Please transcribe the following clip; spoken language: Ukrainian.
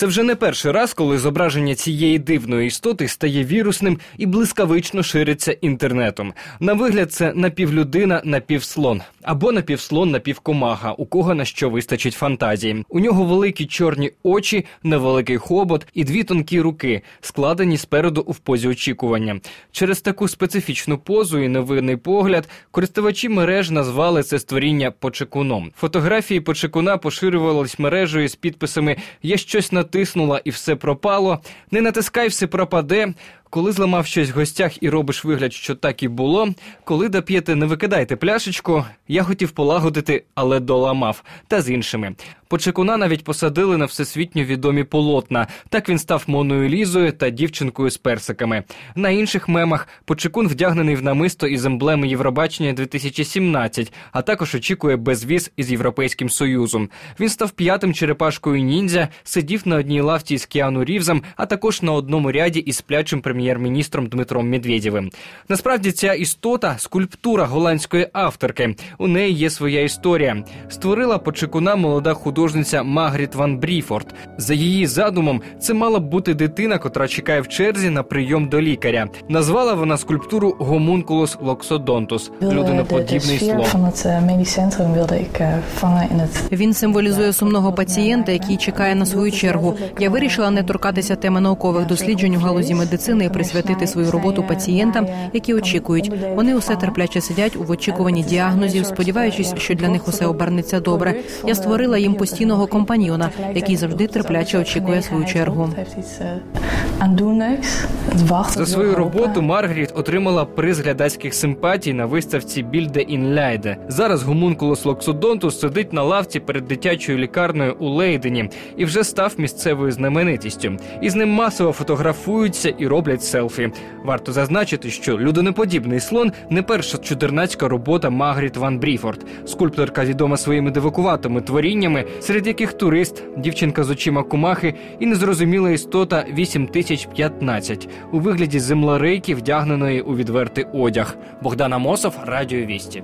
Це вже не перший раз, коли зображення цієї дивної істоти стає вірусним і блискавично шириться інтернетом. На вигляд, це напівлюдина, напівслон або напівслон, напівкомага, у кого на що вистачить фантазії. У нього великі чорні очі, невеликий хобот і дві тонкі руки, складені спереду у позі очікування. Через таку специфічну позу і невинний погляд користувачі мереж назвали це створіння почекуном. Фотографії почекуна поширювались мережею з підписами Я щось натиснула і все пропало. Не натискай, все пропаде. Коли зламав щось в гостях і робиш вигляд, що так і було. Коли доп'єте, не викидайте пляшечку. Я хотів полагодити, але доламав. Та з іншими. Почекуна навіть посадили на всесвітньо відомі полотна. Так він став Моною Лізою та дівчинкою з персиками. На інших мемах Почекун вдягнений в намисто із емблеми Євробачення 2017, а також очікує безвіз із Європейським Союзом. Він став п'ятим черепашкою ніндзя, сидів на одній лавці з Кіану Рівзом, а також на одному ряді із сплячим прем'єр-міністром Дмитром Медведєвим. Насправді ця істота скульптура голландської авторки. У неї є своя історія. Створила Почекуна молода художниця художниця Магріт Ван Бріфорд. За її задумом, це мала б бути дитина, котра чекає в черзі на прийом до лікаря. Назвала вона скульптуру Гомункулус локсодонтус людиноподібний слон. Він символізує сумного пацієнта, який чекає на свою чергу. Я вирішила не торкатися теми наукових досліджень у галузі медицини і присвятити свою роботу пацієнтам, які очікують. Вони усе терпляче сидять у очікуванні діагнозів, сподіваючись, що для них усе обернеться добре. Я створила їм постійного компаньйона, який завжди терпляче очікує свою чергу. За свою роботу Маргаріт отримала приз глядацьких симпатій на виставці Більде ін Ляйде. Зараз гомункулос Локсодонтус сидить на лавці перед дитячою лікарнею у Лейдені і вже став місцевою знаменитістю. І з ним масово фотографуються і роблять селфі. Варто зазначити, що людиноподібний слон не перша чудернацька робота Магріт Ван Бріфорд. Скульпторка відома своїми дивакуватими творіннями, серед яких турист, дівчинка з очима кумахи і незрозуміла істота 8015 у вигляді землерейки, вдягненої у відвертий одяг. Богдана Мосов, Радіо Вісті.